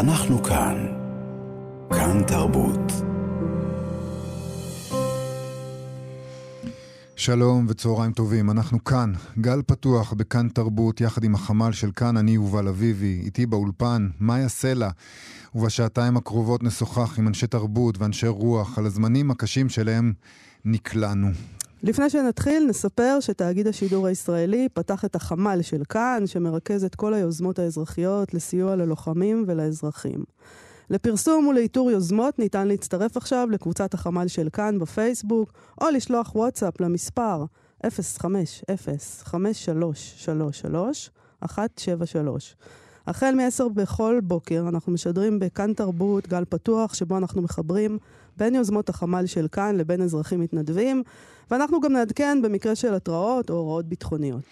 אנחנו כאן. כאן תרבות. שלום וצהריים טובים, אנחנו כאן, גל פתוח בכאן תרבות, יחד עם החמ"ל של כאן, אני יובל אביבי, איתי באולפן, מאיה סלע, ובשעתיים הקרובות נשוחח עם אנשי תרבות ואנשי רוח על הזמנים הקשים שלהם נקלענו. לפני שנתחיל, נספר שתאגיד השידור הישראלי פתח את החמ"ל של כאן, שמרכז את כל היוזמות האזרחיות לסיוע ללוחמים ולאזרחים. לפרסום ולאיתור יוזמות ניתן להצטרף עכשיו לקבוצת החמ"ל של כאן בפייסבוק, או לשלוח וואטסאפ למספר 050-5333-173. החל מ-10 בכל בוקר אנחנו משדרים בכאן תרבות, גל פתוח, שבו אנחנו מחברים בין יוזמות החמ"ל של כאן לבין אזרחים מתנדבים, ואנחנו גם נעדכן במקרה של התראות או הוראות ביטחוניות.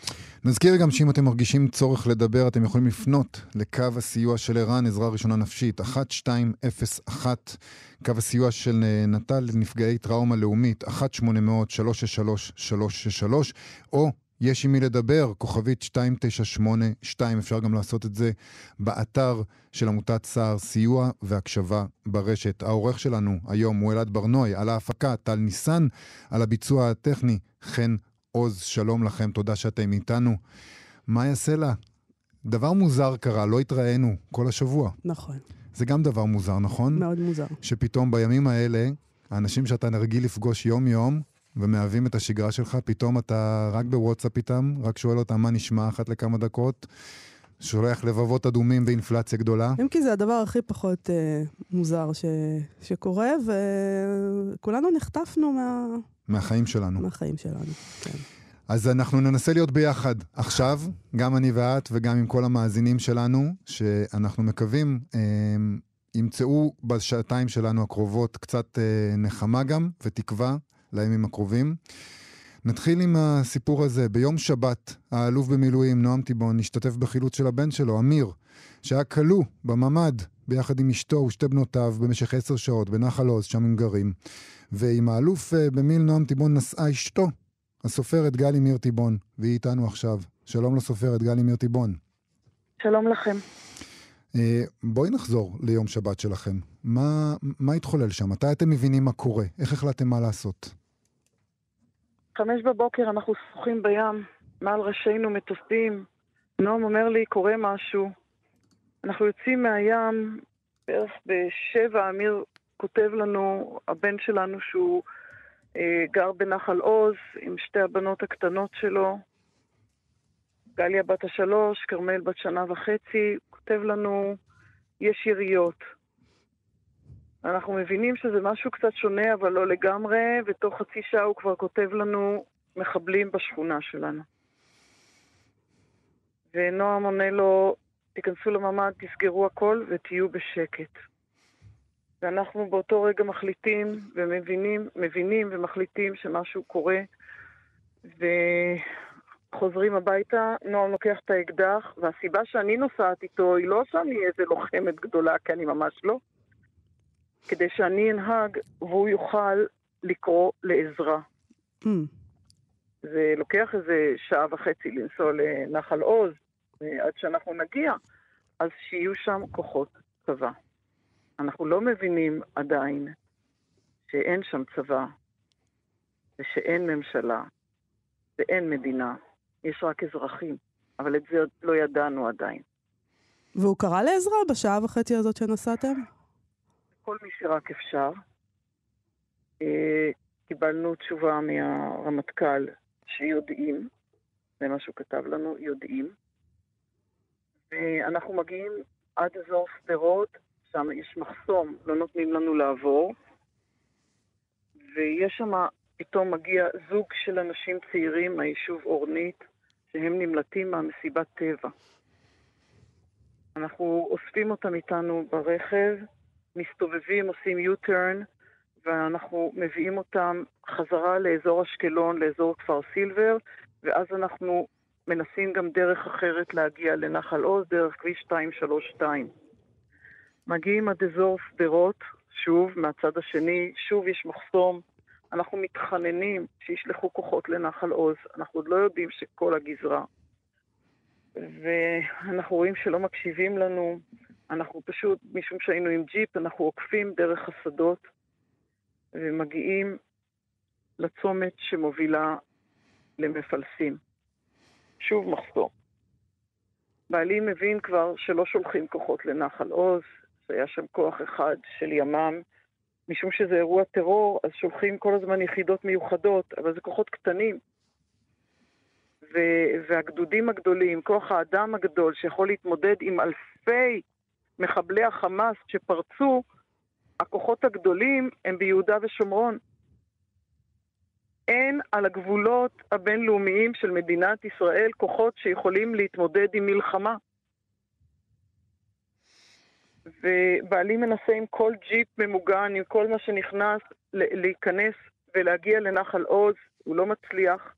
נזכיר גם שאם אתם מרגישים צורך לדבר, אתם יכולים לפנות לקו הסיוע של ער"ן, עזרה ראשונה נפשית, 1201, קו הסיוע של נט"ל לנפגעי טראומה לאומית, 1-800-363-363, או יש עם מי לדבר, כוכבית 2982, אפשר גם לעשות את זה באתר של עמותת סער, סיוע והקשבה ברשת. העורך שלנו היום הוא אלעד ברנועי, על ההפקה טל ניסן, על הביצוע הטכני חן עוז, שלום לכם, תודה שאתם איתנו. מה יעשה לה? דבר מוזר קרה, לא התראינו כל השבוע. נכון. זה גם דבר מוזר, נכון? מאוד מוזר. שפתאום בימים האלה, האנשים שאתה נרגיל לפגוש יום-יום, ומהווים את השגרה שלך, פתאום אתה רק בוואטסאפ איתם, רק שואל אותם מה נשמע אחת לכמה דקות, שולח לבבות אדומים ואינפלציה גדולה. אם כי זה הדבר הכי פחות אה, מוזר ש... שקורה, וכולנו נחטפנו מה... מהחיים שלנו. מהחיים שלנו, כן. אז אנחנו ננסה להיות ביחד עכשיו, גם אני ואת וגם עם כל המאזינים שלנו, שאנחנו מקווים אה, ימצאו בשעתיים שלנו הקרובות קצת אה, נחמה גם ותקווה לימים הקרובים. נתחיל עם הסיפור הזה. ביום שבת, האלוף במילואים נועם טיבון השתתף בחילוץ של הבן שלו, אמיר, שהיה כלוא בממ"ד ביחד עם אשתו ושתי בנותיו במשך עשר שעות בנחל עוז, שם הם גרים. ועם האלוף במיל נועם טיבון נסעה אשתו, הסופרת גלי מיר טיבון, והיא איתנו עכשיו. שלום לסופרת גלי מיר טיבון. שלום לכם. בואי נחזור ליום שבת שלכם. מה, מה התחולל שם? מתי אתם מבינים מה קורה? איך החלטתם מה לעשות? חמש בבוקר אנחנו שוחים בים, מעל ראשינו מטוסים. נועם אומר לי, קורה משהו. אנחנו יוצאים מהים, בערך בשבע, אמיר כותב לנו, הבן שלנו שהוא אה, גר בנחל עוז עם שתי הבנות הקטנות שלו. גליה בת השלוש, כרמל בת שנה וחצי, כותב לנו, יש יריות. אנחנו מבינים שזה משהו קצת שונה, אבל לא לגמרי, ותוך חצי שעה הוא כבר כותב לנו, מחבלים בשכונה שלנו. ונועם עונה לו, תיכנסו לממ"ד, תסגרו הכל ותהיו בשקט. ואנחנו באותו רגע מחליטים ומבינים, מבינים ומחליטים שמשהו קורה, וחוזרים הביתה, נועם לוקח את האקדח, והסיבה שאני נוסעת איתו היא לא שאני איזה לוחמת גדולה, כי אני ממש לא, כדי שאני אנהג והוא יוכל לקרוא לעזרה. Mm. זה לוקח איזה שעה וחצי לנסוע לנחל עוז, עד שאנחנו נגיע, אז שיהיו שם כוחות צבא. אנחנו לא מבינים עדיין שאין שם צבא, ושאין ממשלה, ואין מדינה, יש רק אזרחים, אבל את זה לא ידענו עדיין. והוא קרא לעזרה בשעה וחצי הזאת שנסעתם? כל מי שרק אפשר. קיבלנו תשובה מהרמטכ"ל שיודעים, זה מה שהוא כתב לנו, יודעים. ואנחנו מגיעים עד אזור שדרות, שם יש מחסום, לא נותנים לנו לעבור. ויש שם, פתאום מגיע זוג של אנשים צעירים מהיישוב אורנית, שהם נמלטים מהמסיבת טבע. אנחנו אוספים אותם איתנו ברכב, מסתובבים, עושים U-turn, ואנחנו מביאים אותם חזרה לאזור אשקלון, לאזור כפר סילבר, ואז אנחנו מנסים גם דרך אחרת להגיע לנחל עוז, דרך כביש 232. מגיעים עד אזור שדרות, שוב, מהצד השני, שוב יש מחסום. אנחנו מתחננים שישלחו כוחות לנחל עוז. אנחנו עוד לא יודעים שכל הגזרה. ואנחנו רואים שלא מקשיבים לנו, אנחנו פשוט, משום שהיינו עם ג'יפ, אנחנו עוקפים דרך השדות ומגיעים לצומת שמובילה למפלסים. שוב מחסור. בעלי מבין כבר שלא שולחים כוחות לנחל עוז, היה שם כוח אחד של ימ"מ. משום שזה אירוע טרור, אז שולחים כל הזמן יחידות מיוחדות, אבל זה כוחות קטנים. ו- והגדודים הגדולים, כוח האדם הגדול שיכול להתמודד עם אלפי מחבלי החמאס שפרצו, הכוחות הגדולים הם ביהודה ושומרון. אין על הגבולות הבינלאומיים של מדינת ישראל כוחות שיכולים להתמודד עם מלחמה. ובעלי מנסה עם כל ג'יפ ממוגן, עם כל מה שנכנס, להיכנס ולהגיע לנחל עוז, הוא לא מצליח.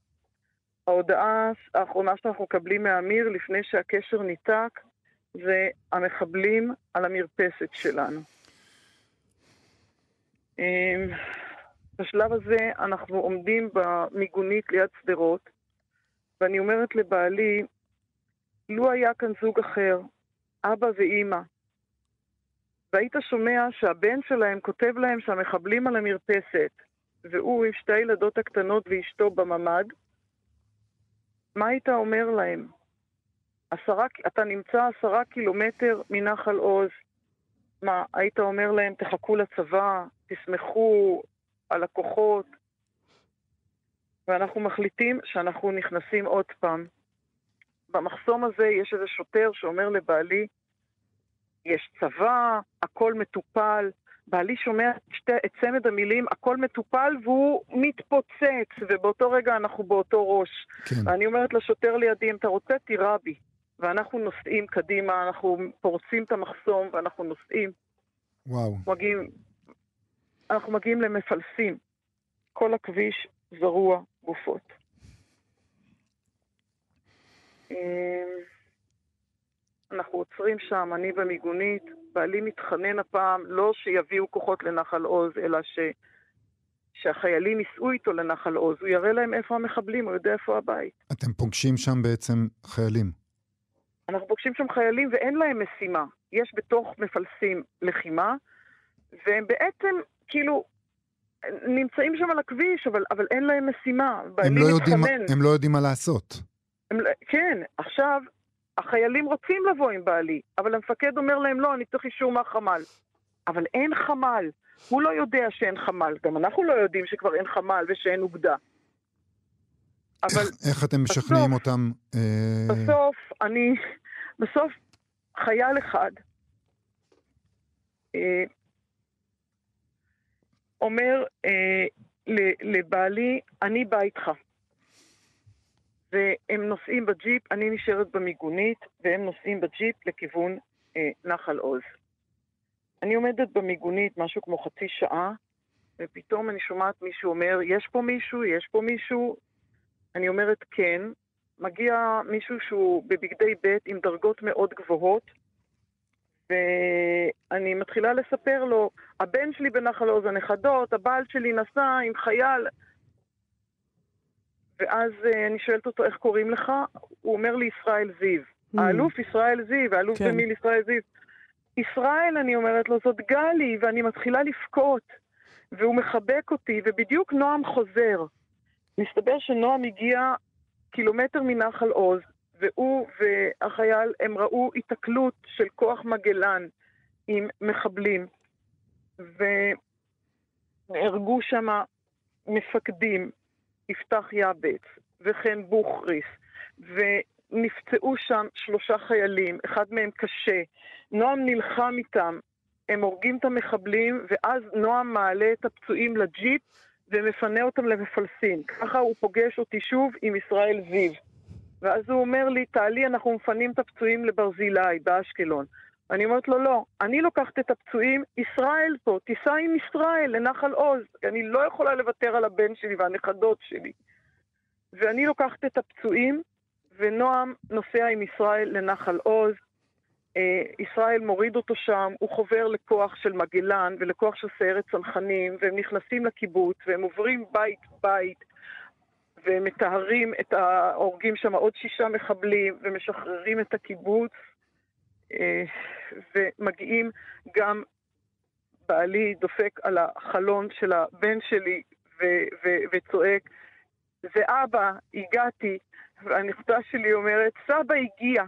ההודעה האחרונה שאנחנו מקבלים מאמיר לפני שהקשר ניתק, זה המחבלים על המרפסת שלנו. אמ, בשלב הזה אנחנו עומדים במיגונית ליד שדרות, ואני אומרת לבעלי, לו היה כאן זוג אחר, אבא ואימא, והיית שומע שהבן שלהם כותב להם שהמחבלים על המרפסת, והוא עם שתי הילדות הקטנות ואשתו בממ"ד, מה היית אומר להם? עשרה, אתה נמצא עשרה קילומטר מנחל עוז. מה, היית אומר להם, תחכו לצבא, תסמכו על הכוחות, ואנחנו מחליטים שאנחנו נכנסים עוד פעם. במחסום הזה יש איזה שוטר שאומר לבעלי, יש צבא, הכל מטופל. בעלי שומע שתי, את צמד המילים, הכל מטופל והוא מתפוצץ, ובאותו רגע אנחנו באותו ראש. כן. ואני אומרת לשוטר לידי, אם אתה רוצה, תירה בי. ואנחנו נוסעים קדימה, אנחנו פורצים את המחסום ואנחנו נוסעים. וואו. מגיעים, אנחנו מגיעים למפלסים. כל הכביש זרוע גופות. אמ, אנחנו עוצרים שם, אני במיגונית, בעלי מתחנן הפעם לא שיביאו כוחות לנחל עוז, אלא ש... שהחיילים ייסעו איתו לנחל עוז, הוא יראה להם איפה המחבלים, הוא יודע איפה הבית. אתם פוגשים שם בעצם חיילים. אנחנו פוגשים שם חיילים ואין להם משימה. יש בתוך מפלסים לחימה, והם בעצם, כאילו, נמצאים שם על הכביש, אבל, אבל אין להם משימה. הם לא, יודעים, הם לא יודעים מה לעשות. הם, לא- כן, עכשיו, החיילים רוצים לבוא עם בעלי, אבל המפקד אומר להם, לא, אני צריך אישור מהחמ"ל. אבל אין חמ"ל. הוא לא יודע שאין חמ"ל. גם אנחנו לא יודעים שכבר אין חמ"ל ושאין אוגדה. אבל... איך, איך אתם משכנעים בסוף, אותם? אה... בסוף, אני... בסוף, חייל אחד אה, אומר אה, לבעלי, אני בא איתך. והם נוסעים בג'יפ, אני נשארת במיגונית, והם נוסעים בג'יפ לכיוון אה, נחל עוז. אני עומדת במיגונית משהו כמו חצי שעה, ופתאום אני שומעת מישהו אומר, יש פה מישהו? יש פה מישהו? אני אומרת כן. מגיע מישהו שהוא בבגדי ב' עם דרגות מאוד גבוהות, ואני מתחילה לספר לו, הבן שלי בנחל עוז, הנכדות, הבעל שלי נסע עם חייל. ואז uh, אני שואלת אותו, איך קוראים לך? הוא אומר לי, ישראל זיו. Mm. האלוף ישראל זיו, האלוף כן. במיל ישראל זיו. ישראל, אני אומרת לו, זאת גלי, ואני מתחילה לבכות. והוא מחבק אותי, ובדיוק נועם חוזר. מסתבר שנועם הגיע קילומטר מנחל עוז, והוא והחייל, הם ראו התקלות של כוח מגלן עם מחבלים, ונהרגו שם מפקדים, יפתח יעבץ וחן בוכריס, ונפצעו שם שלושה חיילים, אחד מהם קשה. נועם נלחם איתם, הם הורגים את המחבלים, ואז נועם מעלה את הפצועים לג'יפ ומפנה אותם למפלסים. ככה הוא פוגש אותי שוב עם ישראל זיו. ואז הוא אומר לי, תעלי, אנחנו מפנים את הפצועים לברזילי, באשקלון. אני אומרת לו, לא, אני לוקחת את הפצועים, ישראל פה, תיסע עם ישראל לנחל עוז, אני לא יכולה לוותר על הבן שלי והנכדות שלי. ואני לוקחת את הפצועים, ונועם נוסע עם ישראל לנחל עוז. אה, ישראל מוריד אותו שם, הוא חובר לכוח של מגלן ולכוח של סיירת צנחנים, והם נכנסים לקיבוץ, והם עוברים בית-בית, ומטהרים את ההורגים שם עוד שישה מחבלים, ומשחררים את הקיבוץ. אה, ומגיעים גם בעלי דופק על החלון של הבן שלי ו- ו- וצועק, זה אבא, הגעתי, והנכדה שלי אומרת, סבא הגיע.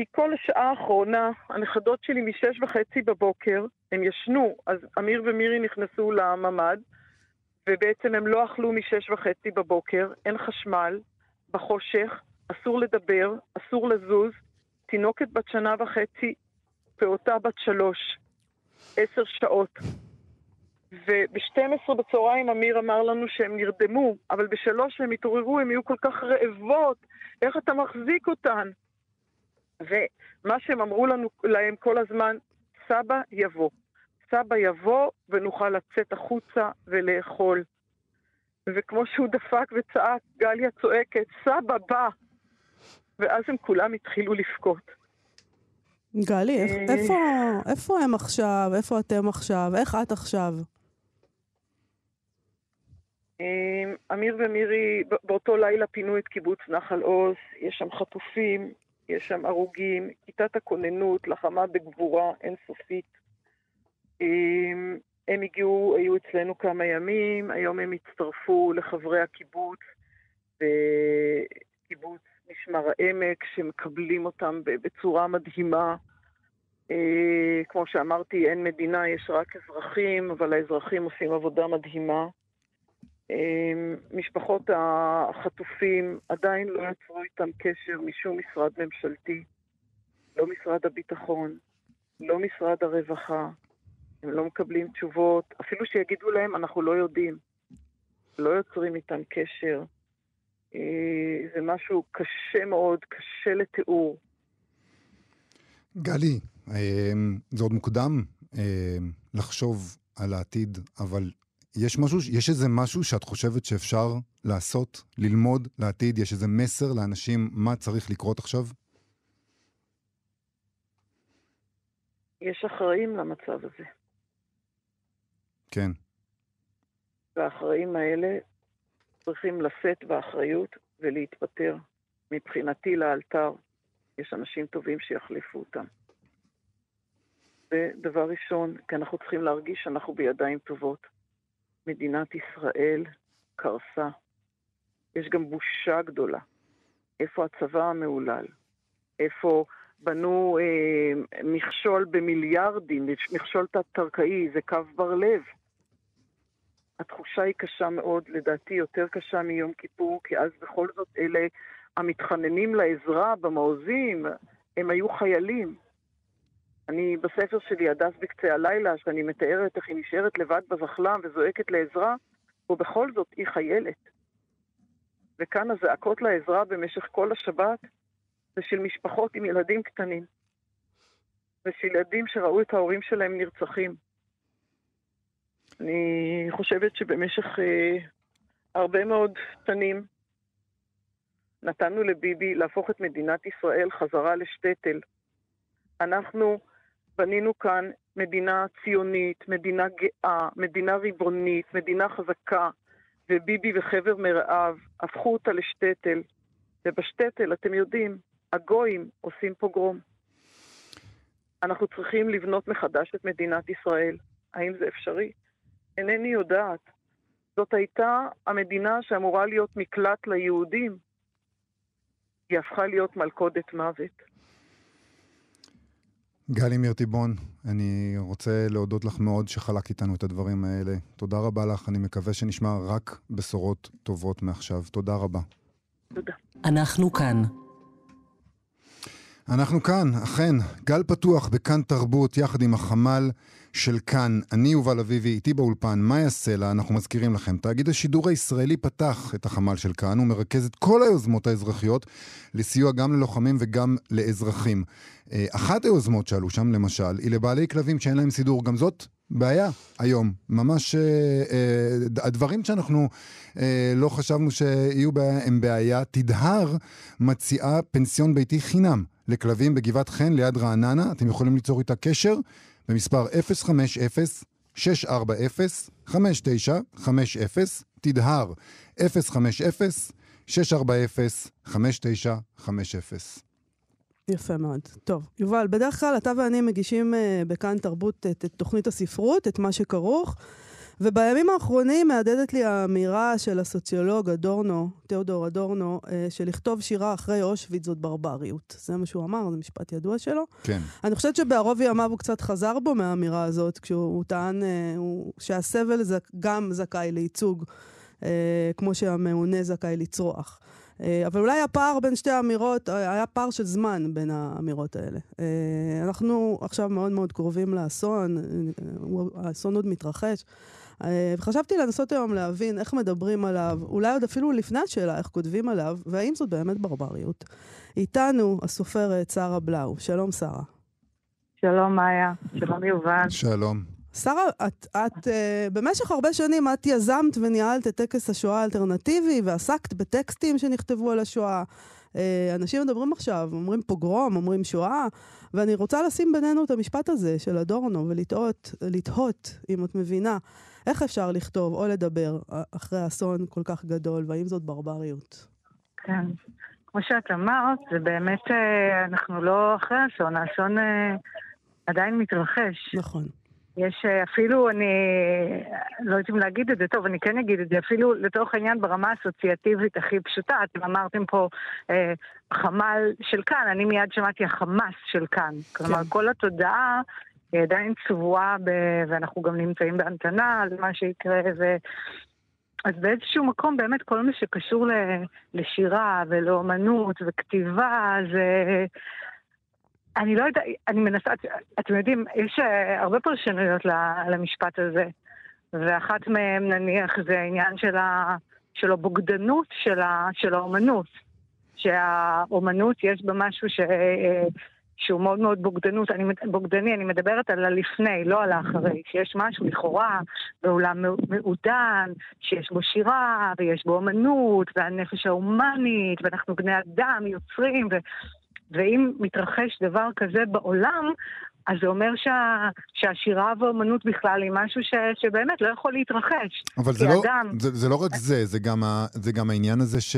כי כל השעה האחרונה, הנכדות שלי משש וחצי בבוקר, הם ישנו, אז אמיר ומירי נכנסו לממ"ד, ובעצם הם לא אכלו משש וחצי בבוקר, אין חשמל, בחושך, אסור לדבר, אסור לזוז, תינוקת בת שנה וחצי, פעוטה בת שלוש, עשר שעות. וב-12 בצהריים אמיר אמר לנו שהם נרדמו, אבל בשלוש הם התעוררו, הם היו כל כך רעבות, איך אתה מחזיק אותן? ומה שהם אמרו לנו להם כל הזמן, סבא יבוא. סבא יבוא ונוכל לצאת החוצה ולאכול. וכמו שהוא דפק וצעק, גליה צועקת, סבא בא! ואז הם כולם התחילו לבכות. גלי, איפה, איפה הם עכשיו? איפה אתם עכשיו? איך את עכשיו? אמיר ומירי באותו לילה פינו את קיבוץ נחל עוז, יש שם חטופים, יש שם הרוגים, כיתת הכוננות לחמה בגבורה אינסופית. הם הגיעו, היו אצלנו כמה ימים, היום הם הצטרפו לחברי הקיבוץ בקיבוץ משמר העמק, שמקבלים אותם בצורה מדהימה. כמו שאמרתי, אין מדינה, יש רק אזרחים, אבל האזרחים עושים עבודה מדהימה. משפחות החטופים עדיין לא יצרו איתם קשר משום משרד ממשלתי, לא משרד הביטחון, לא משרד הרווחה, הם לא מקבלים תשובות, אפילו שיגידו להם, אנחנו לא יודעים. לא יוצרים איתם קשר. זה משהו קשה מאוד, קשה לתיאור. גלי, זה עוד מוקדם לחשוב על העתיד, אבל יש משהו, יש איזה משהו שאת חושבת שאפשר לעשות, ללמוד לעתיד? יש איזה מסר לאנשים מה צריך לקרות עכשיו? יש אחראים למצב הזה. כן. והאחראים האלה צריכים לשאת באחריות ולהתפטר. מבחינתי לאלתר, יש אנשים טובים שיחליפו אותם. זה דבר ראשון, כי אנחנו צריכים להרגיש שאנחנו בידיים טובות. מדינת ישראל קרסה. יש גם בושה גדולה. איפה הצבא המהולל? איפה בנו אה, מכשול במיליארדים, מכשול תת-קרקעי, זה קו בר לב. התחושה היא קשה מאוד, לדעתי יותר קשה מיום כיפור, כי אז בכל זאת אלה המתחננים לעזרה במעוזים, הם היו חיילים. אני בספר שלי, הדס בקצה הלילה, שאני מתארת איך היא נשארת לבד בזחלם וזועקת לעזרה, ובכל זאת היא חיילת. וכאן הזעקות לעזרה במשך כל השבת זה של משפחות עם ילדים קטנים. ושל ילדים שראו את ההורים שלהם נרצחים. אני חושבת שבמשך אה, הרבה מאוד שנים נתנו לביבי להפוך את מדינת ישראל חזרה לשטטל. אנחנו בנינו כאן מדינה ציונית, מדינה גאה, מדינה ריבונית, מדינה חזקה, וביבי וחבר מרעיו הפכו אותה לשטטל. ובשטטל, אתם יודעים, הגויים עושים פוגרום. אנחנו צריכים לבנות מחדש את מדינת ישראל. האם זה אפשרי? אינני יודעת. זאת הייתה המדינה שאמורה להיות מקלט ליהודים. היא הפכה להיות מלכודת מוות. גלי מירטיבון, אני רוצה להודות לך מאוד שחלק איתנו את הדברים האלה. תודה רבה לך, אני מקווה שנשמע רק בשורות טובות מעכשיו. תודה רבה. תודה. אנחנו כאן. אנחנו כאן, אכן, גל פתוח בכאן תרבות, יחד עם החמ"ל של כאן. אני יובל אביבי, איתי באולפן, מאיה סלע, אנחנו מזכירים לכם. תאגיד השידור הישראלי פתח את החמ"ל של כאן, הוא מרכז את כל היוזמות האזרחיות לסיוע גם ללוחמים וגם לאזרחים. אחת היוזמות שעלו שם, למשל, היא לבעלי כלבים שאין להם סידור. גם זאת בעיה היום. ממש אה, אה, הדברים שאנחנו אה, לא חשבנו שיהיו בעיה הם בעיה. תדהר מציעה פנסיון ביתי חינם לכלבים בגבעת חן ליד רעננה. אתם יכולים ליצור איתה קשר במספר 050-640-5950. תדהר 050-640-5950. יפה מאוד. טוב, יובל, בדרך כלל אתה ואני מגישים uh, בכאן תרבות את, את תוכנית הספרות, את מה שכרוך, ובימים האחרונים מהדהדת לי האמירה של הסוציולוג אדורנו, תיאודור אדורנו, uh, שלכתוב שירה אחרי אושוויץ זאת ברבריות. זה מה שהוא אמר, זה משפט ידוע שלו. כן. אני חושבת שבערוב ימיו הוא קצת חזר בו מהאמירה הזאת, כשהוא טען הוא, שהסבל זק, גם זכאי לייצוג, uh, כמו שהמעונה זכאי לצרוח. אה, אבל אולי הפער בין שתי האמירות, אה, היה פער של זמן בין האמירות האלה. אה, אנחנו עכשיו מאוד מאוד קרובים לאסון, האסון עוד מתרחש. וחשבתי לנסות היום להבין איך מדברים עליו, אולי עוד אפילו לפני השאלה איך כותבים עליו, והאם זאת באמת ברבריות. איתנו הסופרת שרה בלאו. שלום, שרה. שלום, מאיה. שלום, יובל. שלום. שרה, את, את uh, במשך הרבה שנים את יזמת וניהלת את טקס השואה האלטרנטיבי ועסקת בטקסטים שנכתבו על השואה. Uh, אנשים מדברים עכשיו, אומרים פוגרום, אומרים שואה, ואני רוצה לשים בינינו את המשפט הזה של אדורנו ולתהות, לתהות, אם את מבינה, איך אפשר לכתוב או לדבר אחרי אסון כל כך גדול, והאם זאת ברבריות? כן. כמו שאת אמרת, זה באמת, אה, אנחנו לא אחרי אסון, האסון עדיין מתרחש. נכון. יש אה, אפילו, אני לא יודעת אם להגיד את זה, טוב, אני כן אגיד את זה, אפילו לתוך העניין ברמה האסוציאטיבית הכי פשוטה, אתם אמרתם פה אה, חמ"ל של כאן, אני מיד שמעתי החמאס של כאן. כן. כלומר, כל התודעה היא עדיין צבועה, ב... ואנחנו גם נמצאים בהמתנה על מה שיקרה, ו... אז באיזשהו מקום באמת כל מה שקשור לשירה ולאומנות וכתיבה זה... אני לא יודעת, אני מנסה, אתם יודעים, יש אה, הרבה פרשנויות למשפט הזה, ואחת מהן נניח זה העניין של, ה, של הבוגדנות של, ה, של האומנות. שהאומנות יש בה משהו ש, אה, שהוא מאוד מאוד בוגדנות, אני, בוגדני, אני מדברת על הלפני, לא על האחרי, שיש משהו לכאורה בעולם מעודן, שיש בו שירה, ויש בו אומנות, והנפש ההומנית, ואנחנו בני אדם, יוצרים, ו... ואם מתרחש דבר כזה בעולם, אז זה אומר שה, שהשירה והאומנות בכלל היא משהו ש, שבאמת לא יכול להתרחש. אבל זה לא, אדם... זה, זה לא רק זה, זה גם, ה, זה גם העניין הזה ש...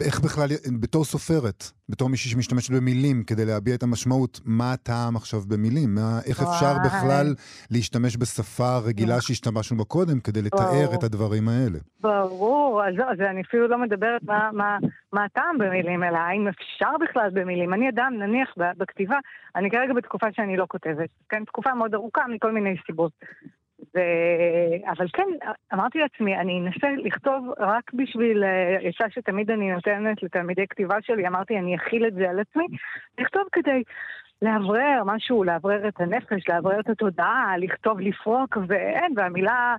איך בכלל, בתור סופרת, בתור מישהי שמשתמשת במילים כדי להביע את המשמעות, מה הטעם עכשיו במילים? מה, איך אפשר בכלל להשתמש בשפה רגילה שהשתמשנו בה קודם כדי לתאר את הדברים האלה? ברור, אז, אז אני אפילו לא מדברת מה, מה, מה הטעם במילים, אלא האם אפשר בכלל במילים. אני אדם, נניח, בכתיבה, אני כרגע בתקופה שאני לא כותבת, כן? תקופה מאוד ארוכה מכל מיני סיבות. ו... אבל כן, אמרתי לעצמי, אני אנסה לכתוב רק בשביל עצה שתמיד אני נותנת לתלמידי כתיבה שלי, אמרתי, אני אכיל את זה על עצמי, לכתוב כדי לאוורר משהו, לאוורר את הנפש, לאוורר את התודעה, לכתוב, לפרוק, ואין, והמילה,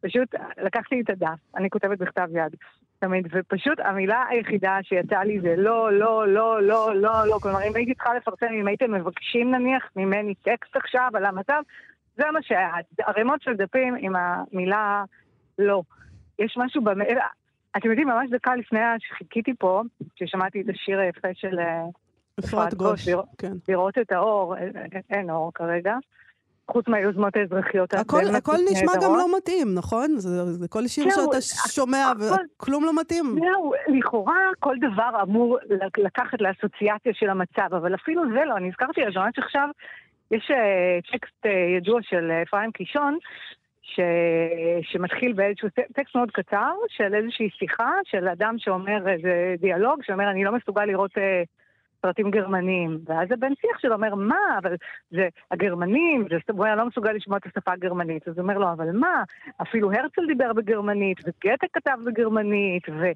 פשוט לקחתי את הדף, אני כותבת בכתב יד. תמיד, ופשוט המילה היחידה שיצאה לי זה לא, לא, לא, לא, לא, לא. כלומר, אם הייתי צריכה לפרסם, אם הייתם מבקשים נניח ממני טקסט עכשיו על המצב, זה מה שהיה, ערימות של דפים עם המילה לא. יש משהו במ... אתם יודעים, ממש דקה לפני שחיכיתי פה, כששמעתי את השיר היפה של אה, אפרת גוש, לראות, כן. לראות את האור, אה, אה, אין אור כרגע. חוץ מהיוזמות האזרחיות. הכל, הכל נשמע גם לא מתאים, נכון? זה, זה כל שיר שאתה שומע וכלום לא מתאים. זהו, לכאורה כל דבר אמור לקחת לאסוציאציה של המצב, אבל אפילו זה לא. אני הזכרתי אז ממש עכשיו יש uh, טקסט uh, ידוע של אה, אפרים קישון, ש... שמתחיל באיזשהו טקסט מאוד קצר של איזושהי שיחה של אדם שאומר איזה דיאלוג, שאומר אני לא מסוגל לראות uh, סרטים גרמניים. ואז הבן שיח שלו אומר, מה, אבל זה הגרמנים, זה, הוא היה לא מסוגל לשמוע את השפה הגרמנית. אז הוא אומר לו, אבל מה, אפילו הרצל דיבר בגרמנית, וגתה כתב בגרמנית, ו,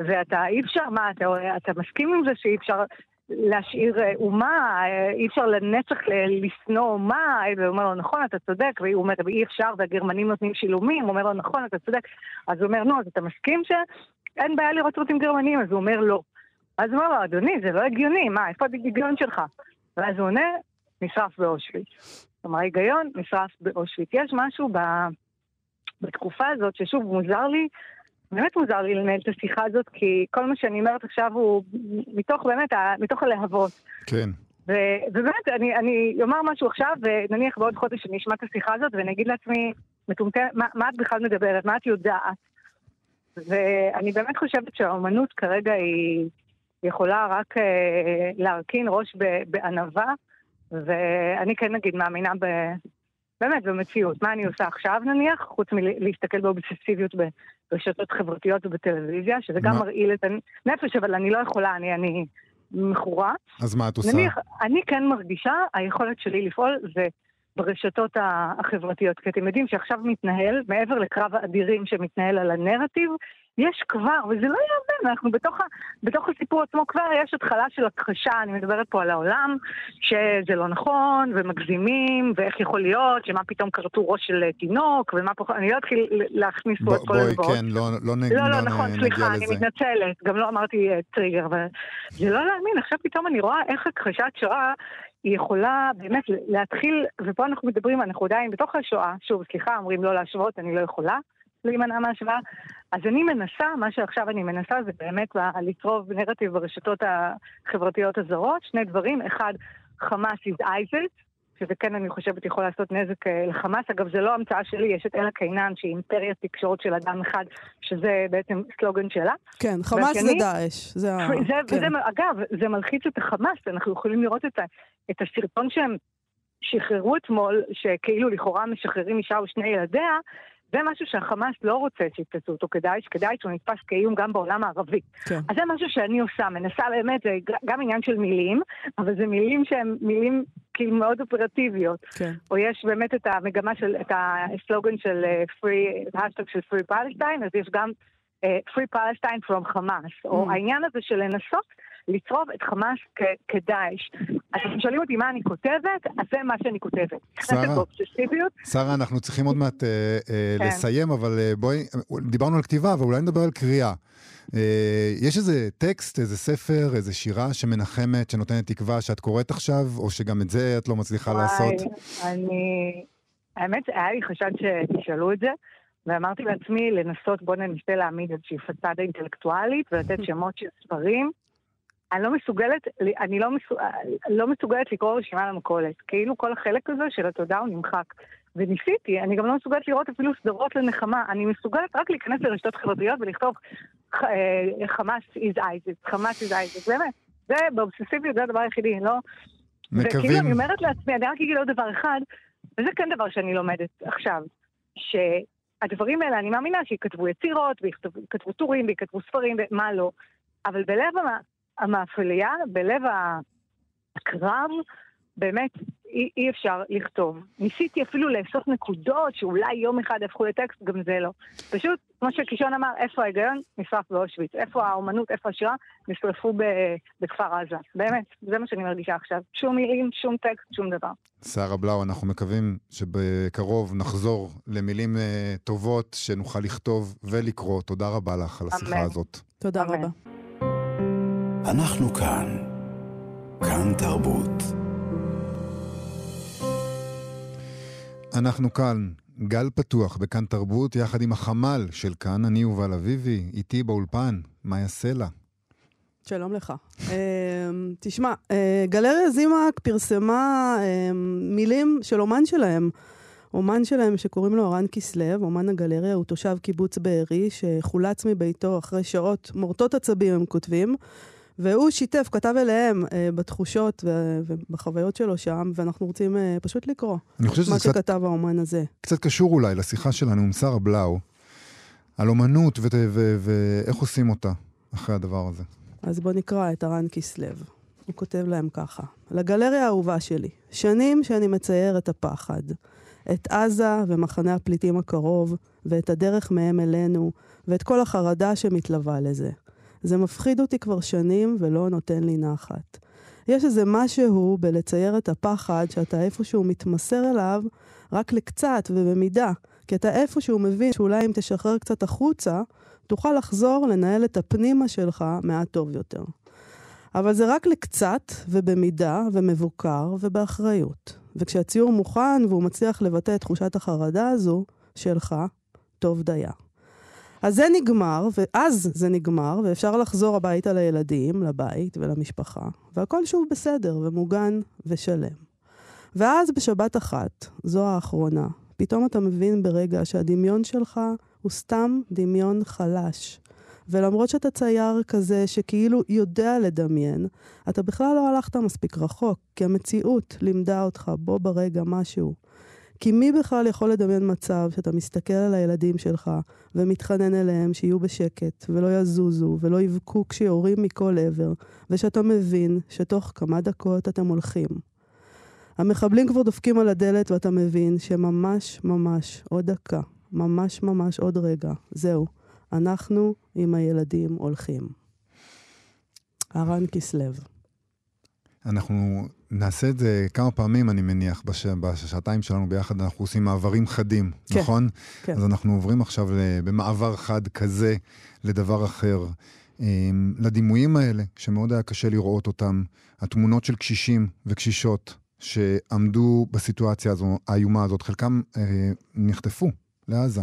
ואתה אי אפשר, מה, אתה, אתה מסכים עם זה שאי אפשר להשאיר אה, אומה, אה, אי אפשר לנצח לשנוא אומה, והוא אומר לו, נכון, אתה צודק, והוא אומר, אי אפשר, והגרמנים נותנים שילומים, הוא אומר לו, נכון, אתה צודק. אז הוא אומר, נו, אז אתה מסכים שאין בעיה לראות סרטים גרמנים? אז הוא אומר, לא. אז הוא אומר לו, אדוני, זה לא הגיוני, מה, איפה ההיגיון שלך? ואז הוא עונה, נשרף באושוויץ. כלומר, ההיגיון נשרף באושוויץ. יש משהו ב... בתקופה הזאת, ששוב, מוזר לי, באמת מוזר לי לנהל את השיחה הזאת, כי כל מה שאני אומרת עכשיו הוא מתוך באמת, מתוך הלהבות. כן. ובאמת, אני, אני אומר משהו עכשיו, ונניח בעוד חודש אני אשמע את השיחה הזאת, ואני אגיד לעצמי, מטומטם, מה, מה את בכלל מדברת? מה את יודעת? ואני באמת חושבת שהאומנות כרגע היא, יכולה רק אה, להרכין ראש בענווה, ואני כן נגיד מאמינה ב... באמת, במציאות. מה אני עושה עכשיו נניח, חוץ מלהסתכל באובססיביות ברשתות חברתיות ובטלוויזיה, שזה גם מה? מרעיל את הנפש, אבל אני לא יכולה, אני, אני מכורה. אז מה את עושה? נניח, אני כן מרגישה, היכולת שלי לפעול זה ברשתות החברתיות. כי אתם יודעים שעכשיו מתנהל, מעבר לקרב האדירים שמתנהל על הנרטיב, יש כבר, וזה לא יאמן, אנחנו בתוך, בתוך הסיפור עצמו כבר יש התחלה של הכחשה, אני מדברת פה על העולם, שזה לא נכון, ומגזימים, ואיך יכול להיות, שמה פתאום כרתו ראש של אה, תינוק, ומה פה, אני לא אתחיל להכניס פה את כל בואי, הזוועות. כן, לא לא נ- לא, לא, נ- נכון, נגיע סליחה, אני. מתנצלת. גם לא אמרתי אה, טריגר, אבל זה לא להאמין. עכשיו פתאום אני רואה איך הכחשת שואה היא יכולה באמת להתחיל, ופה אנחנו מדברים, אנחנו עדיין בתוך השואה, שוב, סליחה, אומרים לא להשוות, אני לא יכולה להימנע מהשוואה. אז אני מנסה, מה שעכשיו אני מנסה זה באמת לצרוב נרטיב ברשתות החברתיות הזרות, שני דברים, אחד, חמאס is ISIS, שזה כן, אני חושבת, יכול לעשות נזק אה, לחמאס. אגב, זה לא המצאה שלי, יש את אלה קינן, שהיא אימפריית תקשורת של אדם אחד, שזה בעצם סלוגן שלה. כן, חמאס זה דאעש. זה. זה, כן. וזה, אגב, זה מלחיץ את החמאס, אנחנו יכולים לראות את, את הסרטון שהם שחררו אתמול, שכאילו לכאורה משחררים אישה ושני ילדיה, זה משהו שהחמאס לא רוצה שיתפסו אותו כדאעש, כדאעש הוא נתפס כאיום גם בעולם הערבי. כן. אז זה משהו שאני עושה, מנסה באמת, זה גם עניין של מילים, אבל זה מילים שהן מילים כאילו מאוד אופרטיביות. כן. או יש באמת את המגמה של, את הסלוגן של אה, free, השטג של free palestine, אז יש גם אה, free palestine from חמאס, או Mm. העניין הזה של לנסות לצרוב את חמאס כ- כדאעש. אז אתם שואלים אותי מה אני כותבת, אז זה מה שאני כותבת. שרה. שרה, אנחנו צריכים עוד מעט אה, אה, כן. לסיים, אבל אה, בואי, דיברנו על כתיבה, אבל אולי נדבר על קריאה. אה, יש איזה טקסט, איזה ספר, איזה שירה שמנחמת, שנותנת תקווה שאת קוראת עכשיו, או שגם את זה את לא מצליחה לעשות? וואי, אני... האמת, היה לי חשד שתשאלו את זה, ואמרתי לעצמי לנסות, בוא ננסה להעמיד איזושהי פצדה אינטלקטואלית ולתת שמות של ספרים. אני לא מסוגלת, אני לא, מסוג, לא מסוגלת לקרוא רשימה למכולת. כאילו כל החלק הזה של התודה הוא נמחק. וניסיתי, אני גם לא מסוגלת לראות אפילו סדרות לנחמה. אני מסוגלת רק להיכנס לרשתות חברתיות ולכתוב אה, חמאס is ISIS, חמאס is ISIS, באמת. זה באובססיביות, זה הדבר היחידי, לא... וכאילו אני מקווים, אומרת לעצמי, אני רק אגיד עוד דבר אחד, וזה כן דבר שאני לומדת עכשיו, שהדברים האלה, אני מאמינה שייכתבו יצירות, וייכתבו טורים, וייכתבו ספרים, ומה לא, אבל בלב המאפליה, בלב הקרב, באמת אי, אי אפשר לכתוב. ניסיתי אפילו לאסוף נקודות שאולי יום אחד יהפכו לטקסט, גם זה לא. פשוט, כמו שקישון אמר, איפה ההיגיון? נשרף באושוויץ. איפה האומנות, איפה השירה? נשרפו ב- בכפר עזה. באמת, זה מה שאני מרגישה עכשיו. שום מילים, שום טקסט, שום דבר. שרה בלאו, אנחנו מקווים שבקרוב נחזור למילים אה, טובות שנוכל לכתוב ולקרוא. תודה רבה לך על השיחה אמן. הזאת. תודה אמן. רבה. אנחנו כאן. כאן תרבות. אנחנו כאן, גל פתוח בכאן תרבות, יחד עם החמ"ל של כאן, אני יובל אביבי, איתי באולפן, מאיה סלע. שלום לך. אה, תשמע, אה, גלריה זימק פרסמה אה, מילים של אומן שלהם. אומן שלהם שקוראים לו ארן כסלו, אומן הגלריה, הוא תושב קיבוץ בארי, שחולץ מביתו אחרי שעות מורטות עצבים, הם כותבים. והוא שיתף, כתב אליהם אה, בתחושות ו- ובחוויות שלו שם, ואנחנו רוצים אה, פשוט לקרוא אני חושב שזה מה קצת, שכתב האומן הזה. קצת קשור אולי לשיחה שלנו עם שרה בלאו, על אומנות ו- ו- ואיך עושים אותה אחרי הדבר הזה. אז בוא נקרא את ארן כסלו. הוא כותב להם ככה: לגלריה האהובה שלי, שנים שאני מצייר את הפחד. את עזה ומחנה הפליטים הקרוב, ואת הדרך מהם אלינו, ואת כל החרדה שמתלווה לזה. זה מפחיד אותי כבר שנים ולא נותן לי נחת. יש איזה משהו בלצייר את הפחד שאתה איפשהו מתמסר אליו רק לקצת ובמידה, כי אתה איפשהו מבין שאולי אם תשחרר קצת החוצה, תוכל לחזור לנהל את הפנימה שלך מעט טוב יותר. אבל זה רק לקצת ובמידה ומבוקר ובאחריות. וכשהציור מוכן והוא מצליח לבטא את תחושת החרדה הזו שלך, טוב דייה. אז זה נגמר, ואז זה נגמר, ואפשר לחזור הביתה לילדים, לבית ולמשפחה, והכל שוב בסדר ומוגן ושלם. ואז בשבת אחת, זו האחרונה, פתאום אתה מבין ברגע שהדמיון שלך הוא סתם דמיון חלש, ולמרות שאתה צייר כזה שכאילו יודע לדמיין, אתה בכלל לא הלכת מספיק רחוק, כי המציאות לימדה אותך בו ברגע משהו. כי מי בכלל יכול לדמיין מצב שאתה מסתכל על הילדים שלך ומתחנן אליהם שיהיו בשקט ולא יזוזו ולא יבכו כשיורים מכל עבר, ושאתה מבין שתוך כמה דקות אתם הולכים. המחבלים כבר דופקים על הדלת ואתה מבין שממש ממש עוד דקה, ממש ממש עוד רגע, זהו, אנחנו עם הילדים הולכים. אהרן כסלו. אנחנו נעשה את זה כמה פעמים, אני מניח, בש... בשעתיים שלנו ביחד, אנחנו עושים מעברים חדים, כן, נכון? כן. אז אנחנו עוברים עכשיו במעבר חד כזה לדבר אחר. אמ, לדימויים האלה, שמאוד היה קשה לראות אותם, התמונות של קשישים וקשישות שעמדו בסיטואציה הזו, האיומה הזאת, חלקם אה, נחטפו לעזה.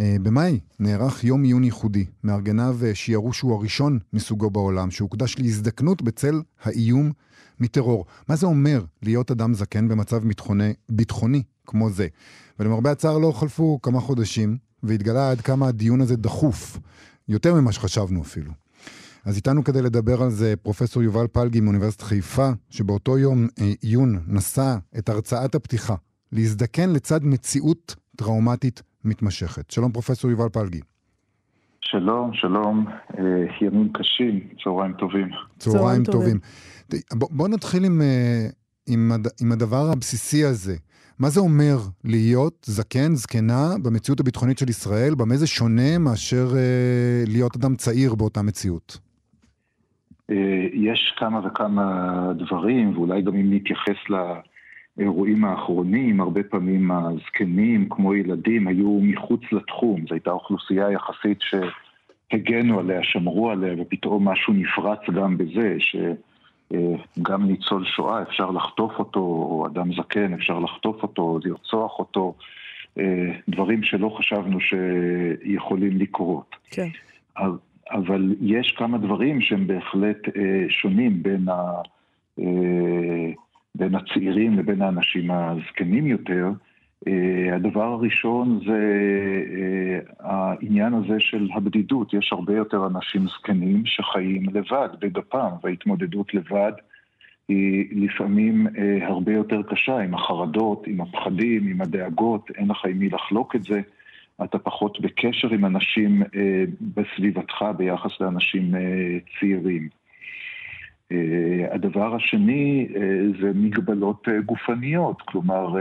אה, במאי נערך יום עיון ייחודי. מארגניו שיערו שהוא הראשון מסוגו בעולם, שהוקדש להזדקנות בצל האיום מטרור. מה זה אומר להיות אדם זקן במצב ביטחוני, ביטחוני כמו זה? ולמרבה הצער לא חלפו כמה חודשים, והתגלה עד כמה הדיון הזה דחוף, יותר ממה שחשבנו אפילו. אז איתנו כדי לדבר על זה פרופסור יובל פלגי מאוניברסיטת חיפה, שבאותו יום אה, עיון נשא את הרצאת הפתיחה, להזדקן לצד מציאות טראומטית מתמשכת. שלום פרופסור יובל פלגי. שלום, שלום, אה, ימים קשים, צהריים טובים. צהריים טובים. בוא, בוא נתחיל עם, אה, עם, עם הדבר הבסיסי הזה. מה זה אומר להיות זקן, זקנה, במציאות הביטחונית של ישראל? במה זה שונה מאשר אה, להיות אדם צעיר באותה מציאות? אה, יש כמה וכמה דברים, ואולי גם אם נתייחס לאירועים האחרונים, הרבה פעמים הזקנים, כמו ילדים, היו מחוץ לתחום. זו הייתה אוכלוסייה יחסית שהגנו עליה, שמרו עליה, ופתאום משהו נפרץ גם בזה, שגם ניצול שואה אפשר לחטוף אותו, או אדם זקן אפשר לחטוף אותו, לרצוח אותו, דברים שלא חשבנו שיכולים לקרות. כן. אבל יש כמה דברים שהם בהחלט אה, שונים בין, ה, אה, בין הצעירים לבין האנשים הזקנים יותר. אה, הדבר הראשון זה אה, העניין הזה של הבדידות. יש הרבה יותר אנשים זקנים שחיים לבד, בגפם, וההתמודדות לבד היא לפעמים אה, הרבה יותר קשה, עם החרדות, עם הפחדים, עם הדאגות, אין לך עם מי לחלוק את זה. אתה פחות בקשר עם אנשים אה, בסביבתך ביחס לאנשים אה, צעירים. אה, הדבר השני אה, זה מגבלות אה, גופניות, כלומר,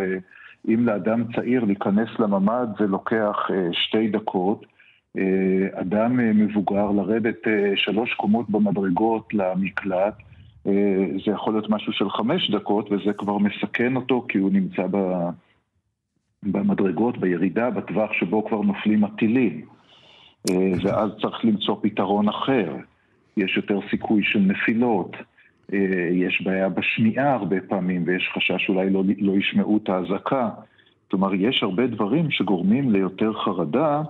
אם לאדם צעיר להיכנס לממ"ד זה לוקח שתי דקות, אדם מבוגר לרדת שלוש קומות במדרגות למקלט, זה יכול להיות משהו של חמש דקות וזה כבר מסכן אותו כי הוא נמצא. במדרגות, בירידה, בטווח שבו כבר נופלים הטילים. ואז צריך למצוא פתרון אחר. יש יותר סיכוי של נפילות, אה, יש בעיה בשמיעה הרבה פעמים, ויש חשש אולי לא, לא ישמעו את האזעקה. כלומר, יש הרבה דברים שגורמים ליותר חרדה,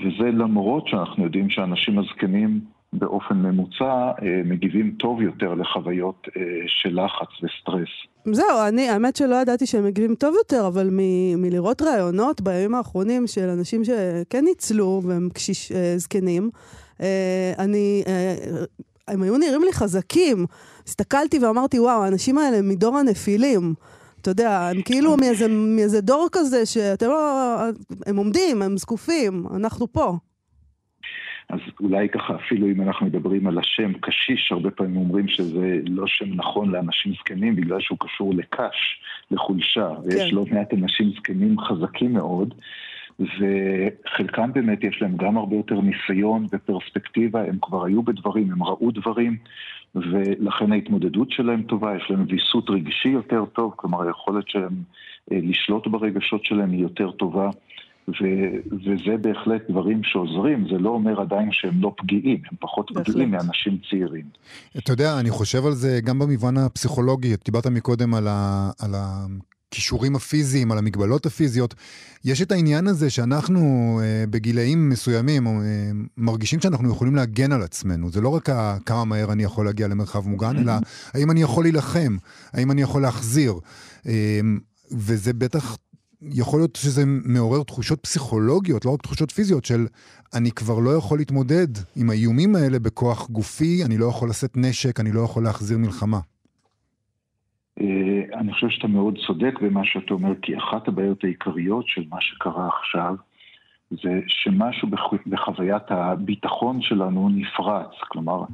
וזה למרות שאנחנו יודעים שאנשים הזקנים באופן ממוצע אה, מגיבים טוב יותר לחוויות אה, של לחץ וסטרס. זהו, אני, האמת שלא ידעתי שהם מגיבים טוב יותר, אבל מ, מלראות ראיונות בימים האחרונים של אנשים שכן ניצלו והם קשיש, זקנים, אני, הם היו נראים לי חזקים. הסתכלתי ואמרתי, וואו, האנשים האלה הם מדור הנפילים. אתה יודע, הם כאילו מאיזה, מאיזה דור כזה שאתם לא... הם עומדים, הם זקופים, אנחנו פה. אז אולי ככה, אפילו אם אנחנו מדברים על השם קשיש, הרבה פעמים אומרים שזה לא שם נכון לאנשים זקנים בגלל שהוא קשור לקש, לחולשה, כן. ויש לא מעט אנשים זקנים חזקים מאוד. וחלקם באמת יש להם גם הרבה יותר ניסיון ופרספקטיבה, הם כבר היו בדברים, הם ראו דברים, ולכן ההתמודדות שלהם טובה, יש להם ויסות רגשי יותר טוב, כלומר היכולת שלהם אה, לשלוט ברגשות שלהם היא יותר טובה. ו- וזה בהחלט דברים שעוזרים, זה לא אומר עדיין שהם לא פגיעים, הם פחות בהחלט. פגיעים מאנשים צעירים. אתה יודע, אני חושב על זה גם במובן הפסיכולוגי, דיברת מקודם על, ה- על הכישורים הפיזיים, על המגבלות הפיזיות. יש את העניין הזה שאנחנו אה, בגילאים מסוימים אה, מרגישים שאנחנו יכולים להגן על עצמנו. זה לא רק כמה מהר אני יכול להגיע למרחב מוגן, אלא האם אני יכול להילחם, האם אני יכול להחזיר. אה, וזה בטח יכול להיות שזה מעורר תחושות פסיכולוגיות, לא רק תחושות פיזיות, של אני כבר לא יכול להתמודד עם האיומים האלה בכוח גופי, אני לא יכול לשאת נשק, אני לא יכול להחזיר מלחמה. אה, אני חושב שאתה מאוד צודק במה שאתה אומר, כי אחת הבעיות העיקריות של מה שקרה עכשיו, זה שמשהו בחוויית הביטחון שלנו נפרץ. כלומר,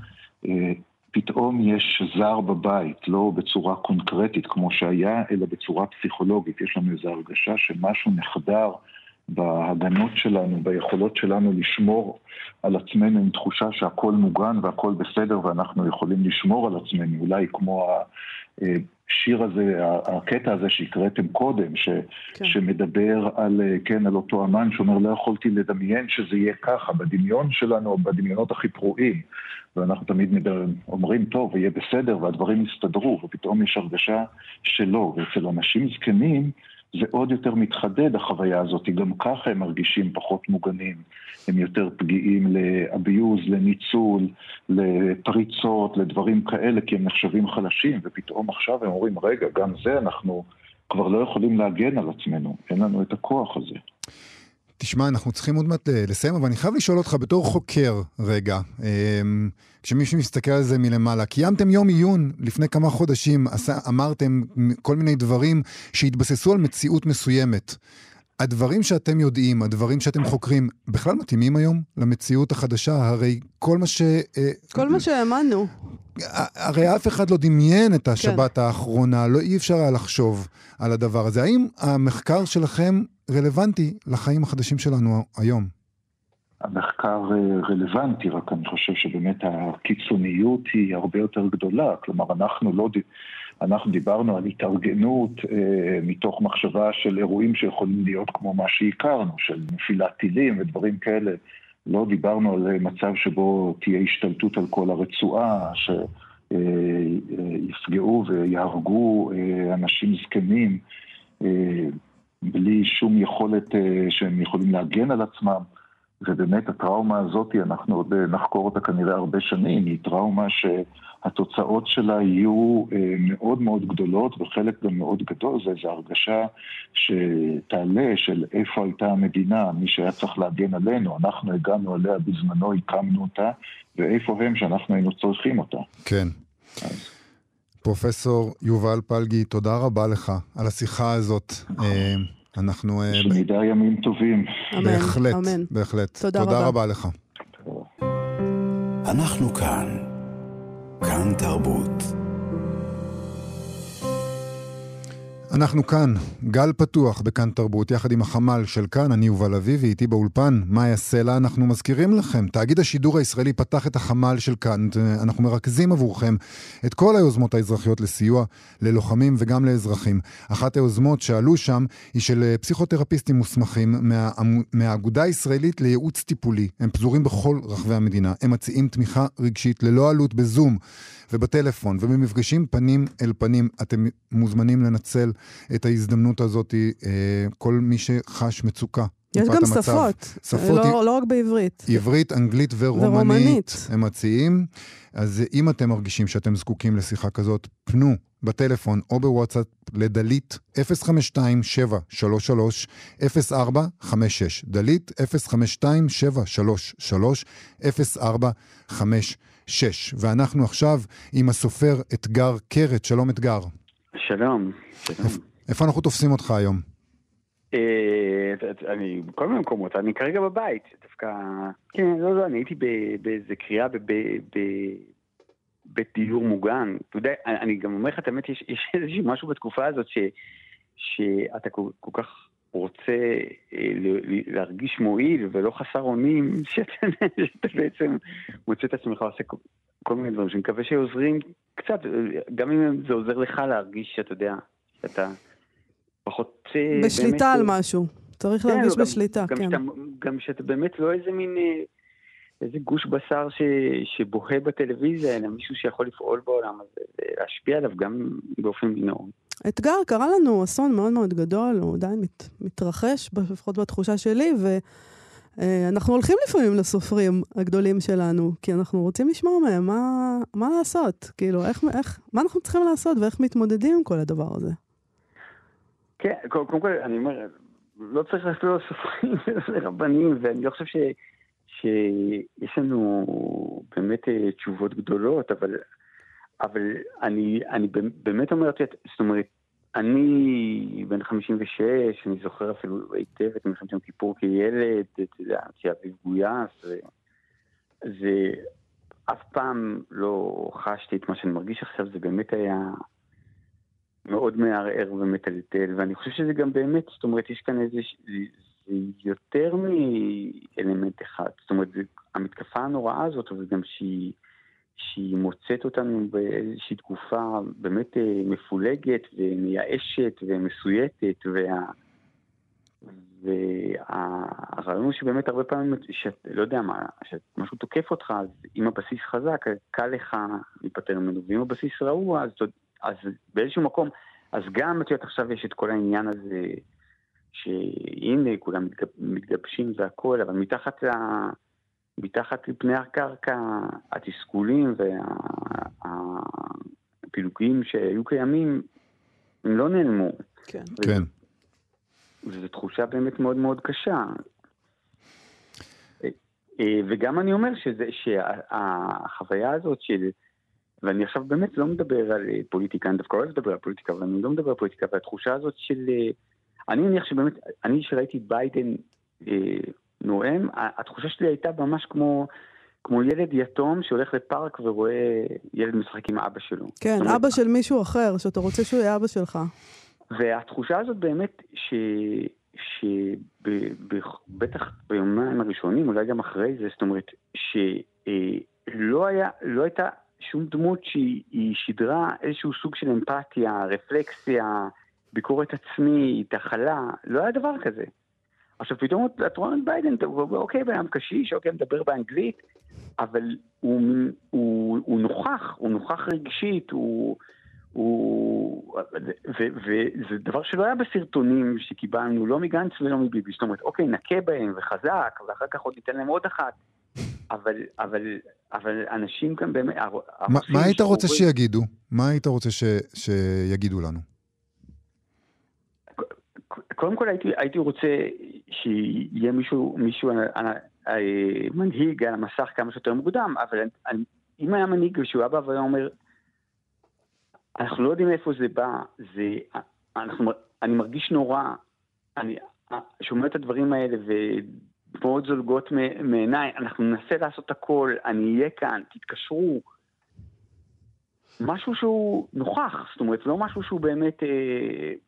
אה, פתאום יש זר בבית, לא בצורה קונקרטית כמו שהיה, אלא בצורה פסיכולוגית. יש לנו איזו הרגשה שמשהו נחדר בהגנות שלנו, ביכולות שלנו לשמור על עצמנו עם תחושה שהכל מוגן והכל בסדר ואנחנו יכולים לשמור על עצמנו, אולי כמו השיר הזה, הקטע הזה שהקראתם קודם, ש, כן. שמדבר על, כן, על אותו אמן שאומר לא יכולתי לדמיין שזה יהיה ככה, בדמיון שלנו בדמיונות הכי פרועים. ואנחנו תמיד מדבר, אומרים, טוב, יהיה בסדר, והדברים יסתדרו, ופתאום יש הרגשה שלא. ואצל אנשים זקנים זה עוד יותר מתחדד, החוויה הזאת. גם ככה הם מרגישים פחות מוגנים. הם יותר פגיעים לאביוז, לניצול, לפריצות, לדברים כאלה, כי הם נחשבים חלשים, ופתאום עכשיו הם אומרים, רגע, גם זה אנחנו כבר לא יכולים להגן על עצמנו, אין לנו את הכוח הזה. תשמע, אנחנו צריכים עוד מעט לסיים, אבל אני חייב לשאול אותך בתור חוקר רגע, אמ, כשמישהו מסתכל על זה מלמעלה, קיימתם יום עיון לפני כמה חודשים, אמרתם כל מיני דברים שהתבססו על מציאות מסוימת. הדברים שאתם יודעים, הדברים שאתם חוקרים, בכלל מתאימים היום למציאות החדשה? הרי כל מה ש... אה, כל מה שהאמנו. הרי אף אחד לא דמיין את השבת כן. האחרונה, לא אי אפשר היה לחשוב על הדבר הזה. האם המחקר שלכם רלוונטי לחיים החדשים שלנו היום? המחקר אה, רלוונטי, רק אני חושב שבאמת הקיצוניות היא הרבה יותר גדולה. כלומר, אנחנו לא... אנחנו דיברנו על התארגנות אה, מתוך מחשבה של אירועים שיכולים להיות כמו מה שהכרנו, של נפילת טילים ודברים כאלה. לא דיברנו על מצב שבו תהיה השתלטות על כל הרצועה, שיפגעו אה, ויהרגו אה, אנשים זקנים אה, בלי שום יכולת אה, שהם יכולים להגן על עצמם. ובאמת הטראומה הזאת, אנחנו עוד נחקור אותה כנראה הרבה שנים, היא טראומה שהתוצאות שלה יהיו אה, מאוד מאוד גדולות, וחלק גם מאוד גדול זה איזו הרגשה שתעלה של איפה הייתה המדינה, מי שהיה צריך להגן עלינו, אנחנו הגענו אליה בזמנו, הקמנו אותה, ואיפה הם שאנחנו היינו צריכים אותה. כן. אז... פרופסור יובל פלגי, תודה רבה לך על השיחה הזאת. אנחנו... אה, שנדע ימים טובים. אמן, בהחלט, אמן. בהחלט. תודה, תודה רבה. רבה לך. אנחנו כאן. כאן תרבות. אנחנו כאן, גל פתוח בכאן תרבות, יחד עם החמ"ל של כאן, אני יובל אביבי, איתי באולפן, מאיה סלע. אנחנו מזכירים לכם, תאגיד השידור הישראלי פתח את החמ"ל של כאן. אנחנו מרכזים עבורכם את כל היוזמות האזרחיות לסיוע ללוחמים וגם לאזרחים. אחת היוזמות שעלו שם היא של אה, פסיכותרפיסטים מוסמכים מה, מהאגודה הישראלית לייעוץ טיפולי. הם פזורים בכל רחבי המדינה. הם מציעים תמיכה רגשית ללא עלות בזום. ובטלפון ובמפגשים פנים אל פנים. אתם מוזמנים לנצל את ההזדמנות הזאת, אה, כל מי שחש מצוקה. יש גם המצב. שפות, שפות לא, היא... לא רק בעברית. עברית, אנגלית ורומנית, ורומנית הם מציעים. אז אם אתם מרגישים שאתם זקוקים לשיחה כזאת, פנו בטלפון או בוואטסאפ לדלית 052-733-0456. דלית 052-733-0456. 6. ואנחנו עכשיו עם הסופר אתגר קרת. שלום אתגר. שלום, שלום. איפה אנחנו תופסים אותך היום? אה, אני בכל מיני מקומות, אני כרגע בבית, דווקא, כן, לא, לא, אני הייתי באיזה קריאה בדיור מוגן. אתה יודע, אני גם אומר לך את האמת, יש איזשהו משהו בתקופה הזאת שאתה כל כך רוצה אה, להרגיש מועיל ולא חסר אונים, שאתה, שאתה בעצם מוצא את עצמך עושה כל מיני דברים שאני מקווה שעוזרים קצת, גם אם זה עוזר לך להרגיש שאתה יודע, שאתה פחות... אה, בשליטה באמת, על משהו. צריך כן, להרגיש לא, בשליטה, גם, כן. שאתה, גם שאתה באמת לא איזה מין... אה, איזה גוש בשר ש, שבוהה בטלוויזיה, אלא מישהו שיכול לפעול בעולם הזה, ולהשפיע עליו גם באופן מינורי. אתגר, קרה לנו אסון מאוד מאוד גדול, הוא עדיין מת, מתרחש, לפחות בתחושה שלי, ואנחנו אה, הולכים לפעמים לסופרים הגדולים שלנו, כי אנחנו רוצים לשמוע מהם מה, מה לעשות, כאילו, איך, איך, מה אנחנו צריכים לעשות ואיך מתמודדים עם כל הדבר הזה. כן, קודם כל, אני אומר, לא צריך אפילו סופרים ורבנים, ואני לא חושב ש, שיש לנו באמת אה, תשובות גדולות, אבל, אבל אני, אני באמת אומר, זאת אומרת, אני בן 56, אני זוכר אפילו היטב את מלחמת יום כיפור כילד, אתה יודע, שאביב גויס, זה אף פעם לא חשתי את מה שאני מרגיש עכשיו, זה באמת היה מאוד מערער ומטלטל, ואני חושב שזה גם באמת, זאת אומרת, יש כאן איזה, זה יותר מאלמנט אחד, זאת אומרת, המתקפה הנוראה הזאת, אבל גם שהיא, שהיא מוצאת אותנו באיזושהי תקופה באמת אה, מפולגת ומייאשת ומסויטת, וה... והרעיון הוא שבאמת הרבה פעמים, שאתה לא יודע מה, שמשהו תוקף אותך, אז אם הבסיס חזק, קל לך להיפטר ממנו, ואם הבסיס רעוע, אז, אז באיזשהו מקום, אז גם, את יודעת, עכשיו יש את כל העניין הזה, שהנה, כולם מתגבשים והכול, אבל מתחת, ל... מתחת לפני הקרקע, התסכולים והפילוגים שהיו קיימים, הם לא נעלמו. כן. כן. וזו תחושה באמת מאוד מאוד קשה. אה, וגם אני אומר שזה, שהחוויה הזאת של, ואני עכשיו באמת לא מדבר על אה, פוליטיקה, אני דווקא אוהב לדבר על פוליטיקה, אבל אני לא מדבר על פוליטיקה, והתחושה הזאת של, אה, אני מניח שבאמת, אני שראיתי ביידן אה, נואם, התחושה שלי הייתה ממש כמו, כמו ילד יתום שהולך לפארק ורואה ילד משחק עם אבא שלו. כן, אומרת, אבא של מישהו אחר, שאתה רוצה שהוא יהיה אבא שלך. והתחושה הזאת באמת, ש... שבטח ביומיים הראשונים, אולי גם אחרי זה, זאת אומרת, שלא אה, היה, לא הייתה שום דמות שהיא שידרה איזשהו סוג של אמפתיה, רפלקסיה, ביקורת עצמית, הכלה, לא היה דבר כזה. עכשיו פתאום את רואה את ביידן, אוקיי, בן אדם קשיש, אוקיי, מדבר באנגלית, אבל הוא, הוא, הוא נוכח, הוא נוכח רגשית, הוא... הוא... וזה דבר שלא היה בסרטונים שקיבלנו, לא מגנץ ולא מביבי. זאת אומרת, אוקיי, נכה בהם וחזק, ואחר כך עוד ניתן להם עוד אחת. אבל, אבל, אבל אנשים כאן באמת... ما, מה היית רוצה שיגידו? מה היית רוצה ש, שיגידו לנו? קודם כל הייתי, הייתי רוצה שיהיה מישהו, מישהו אה, אה, מנהיג על המסך כמה שיותר מוקדם, אבל אני, אם היה מנהיג שהוא היה בא והיה אומר, אנחנו לא יודעים מאיפה זה בא, זה, אנחנו, אני מרגיש נורא, אני שומע את הדברים האלה ודמעות זולגות מעיניי, אנחנו ננסה לעשות הכל, אני אהיה כאן, תתקשרו. משהו שהוא נוכח, זאת אומרת, לא משהו שהוא באמת אה,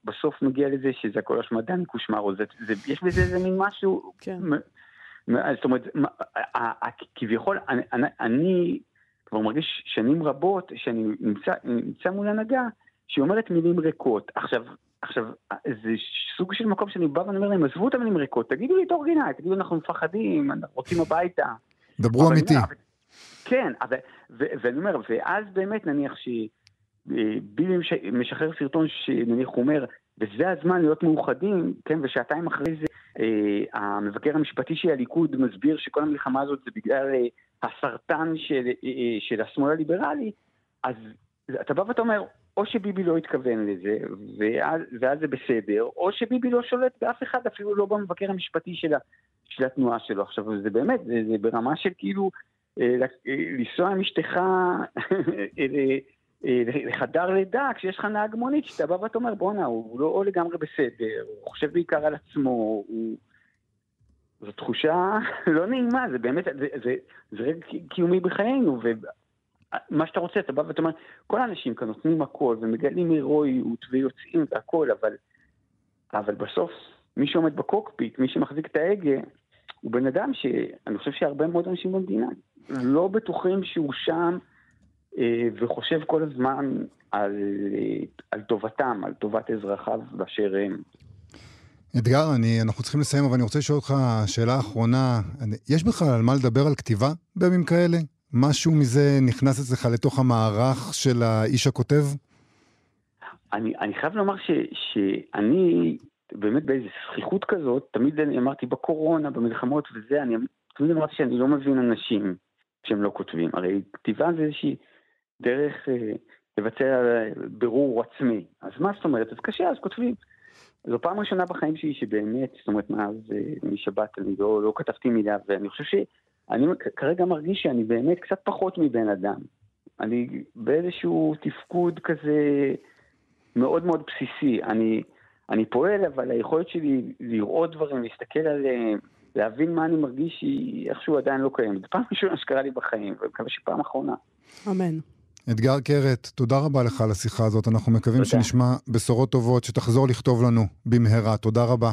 בסוף מגיע לזה שזה הכל אשמת דני קושמרו, זה, זה, יש בזה איזה מין משהו, כן. זאת אומרת, כביכול, אני, אני, אני כבר מרגיש שנים רבות שאני נמצא, נמצא מול הנהגה שהיא אומרת מילים ריקות. עכשיו, עכשיו, זה סוג של מקום שאני בא ואני אומר להם, עזבו את המילים ריקות, תגידו לי את אורגינל, תגידו אנחנו מפחדים, אנחנו רוצים הביתה. דברו אמיתי. אבל, כן, אבל, ו, ואני אומר, ואז באמת נניח שביבי משחרר סרטון שנניח הוא אומר, וזה הזמן להיות מאוחדים, כן, ושעתיים אחרי זה אה, המבקר המשפטי של הליכוד מסביר שכל המלחמה הזאת זה בגלל אה, הסרטן של, אה, אה, של השמאל הליברלי, אז אתה בא ואתה אומר, או שביבי לא התכוון לזה, ואז, ואז זה בסדר, או שביבי לא שולט באף אחד, אפילו לא במבקר המשפטי של, של התנועה שלו. עכשיו, זה באמת, זה, זה ברמה של כאילו, אה, לנסוע עם אשתך לחדר לידה, כשיש לך נהג מונית, שאתה בא ואתה אומר, בואנה, הוא לא לגמרי בסדר, הוא חושב בעיקר על עצמו, הוא... זו תחושה לא נעימה, זה באמת, זה, זה, זה רגע קיומי בחיינו, ומה שאתה רוצה, אתה בא ואתה אומר, כל האנשים כאן נותנים הכל, ומגלים הירואיות, ויוצאים והכל, אבל, אבל בסוף, מי שעומד בקוקפיט, מי שמחזיק את ההגה, הוא בן אדם שאני חושב שהרבה מאוד אנשים במדינה לא בטוחים שהוא שם אה, וחושב כל הזמן על, אה, על טובתם, על טובת אזרחיו באשר הם. אתגר, אני, אנחנו צריכים לסיים, אבל אני רוצה לשאול אותך שאלה אחרונה. יש בכלל על מה לדבר על כתיבה בימים כאלה? משהו מזה נכנס אצלך לתוך המערך של האיש הכותב? אני, אני חייב לומר ש, שאני באמת באיזו זכיחות כזאת, תמיד אני אמרתי בקורונה, במלחמות וזה, אני תמיד אמרתי שאני לא מבין אנשים שהם לא כותבים. הרי כתיבה זה איזושהי דרך אה, לבצע בירור עצמי. אז מה זאת אומרת? אז קשה, אז כותבים. זו פעם ראשונה בחיים שלי שבאמת, זאת אומרת, מאז אה, משבת אני לא, לא כתבתי מילה, ואני חושב שאני כרגע מרגיש שאני באמת קצת פחות מבן אדם. אני באיזשהו תפקוד כזה מאוד מאוד בסיסי. אני, אני פועל, אבל היכולת שלי לראות דברים, להסתכל עליהם, להבין מה אני מרגיש, היא איכשהו עדיין לא קיימת. זו פעם ראשונה שקרה לי בחיים, ואני מקווה שפעם אחרונה. אמן. אתגר קרת, תודה רבה לך על השיחה הזאת. אנחנו מקווים תודה. שנשמע בשורות טובות, שתחזור לכתוב לנו במהרה. תודה רבה.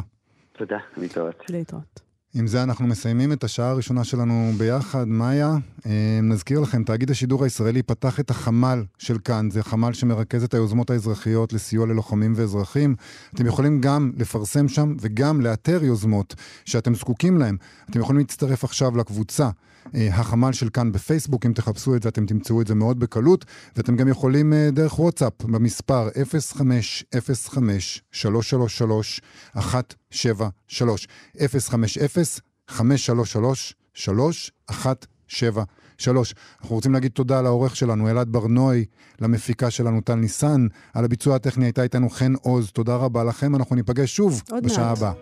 תודה, להתראות. להתראות. עם זה אנחנו מסיימים את השעה הראשונה שלנו ביחד. מאיה, אה, נזכיר לכם, תאגיד השידור הישראלי פתח את החמ"ל של כאן, זה חמ"ל שמרכז את היוזמות האזרחיות לסיוע ללוחמים ואזרחים. אתם יכולים גם לפרסם שם וגם לאתר יוזמות שאתם זקוקים להן. אתם יכולים להצטרף עכשיו לקבוצה. אה, החמ"ל של כאן בפייסבוק, אם תחפשו את זה אתם תמצאו את זה מאוד בקלות, ואתם גם יכולים אה, דרך וואטסאפ במספר 0505-333-173, 050-533-333. אנחנו רוצים להגיד תודה לעורך שלנו, אלעד ברנועי, למפיקה שלנו, טל ניסן, על הביצוע הטכני הייתה איתנו חן עוז, תודה רבה לכם, אנחנו ניפגש שוב בשעה. הבאה.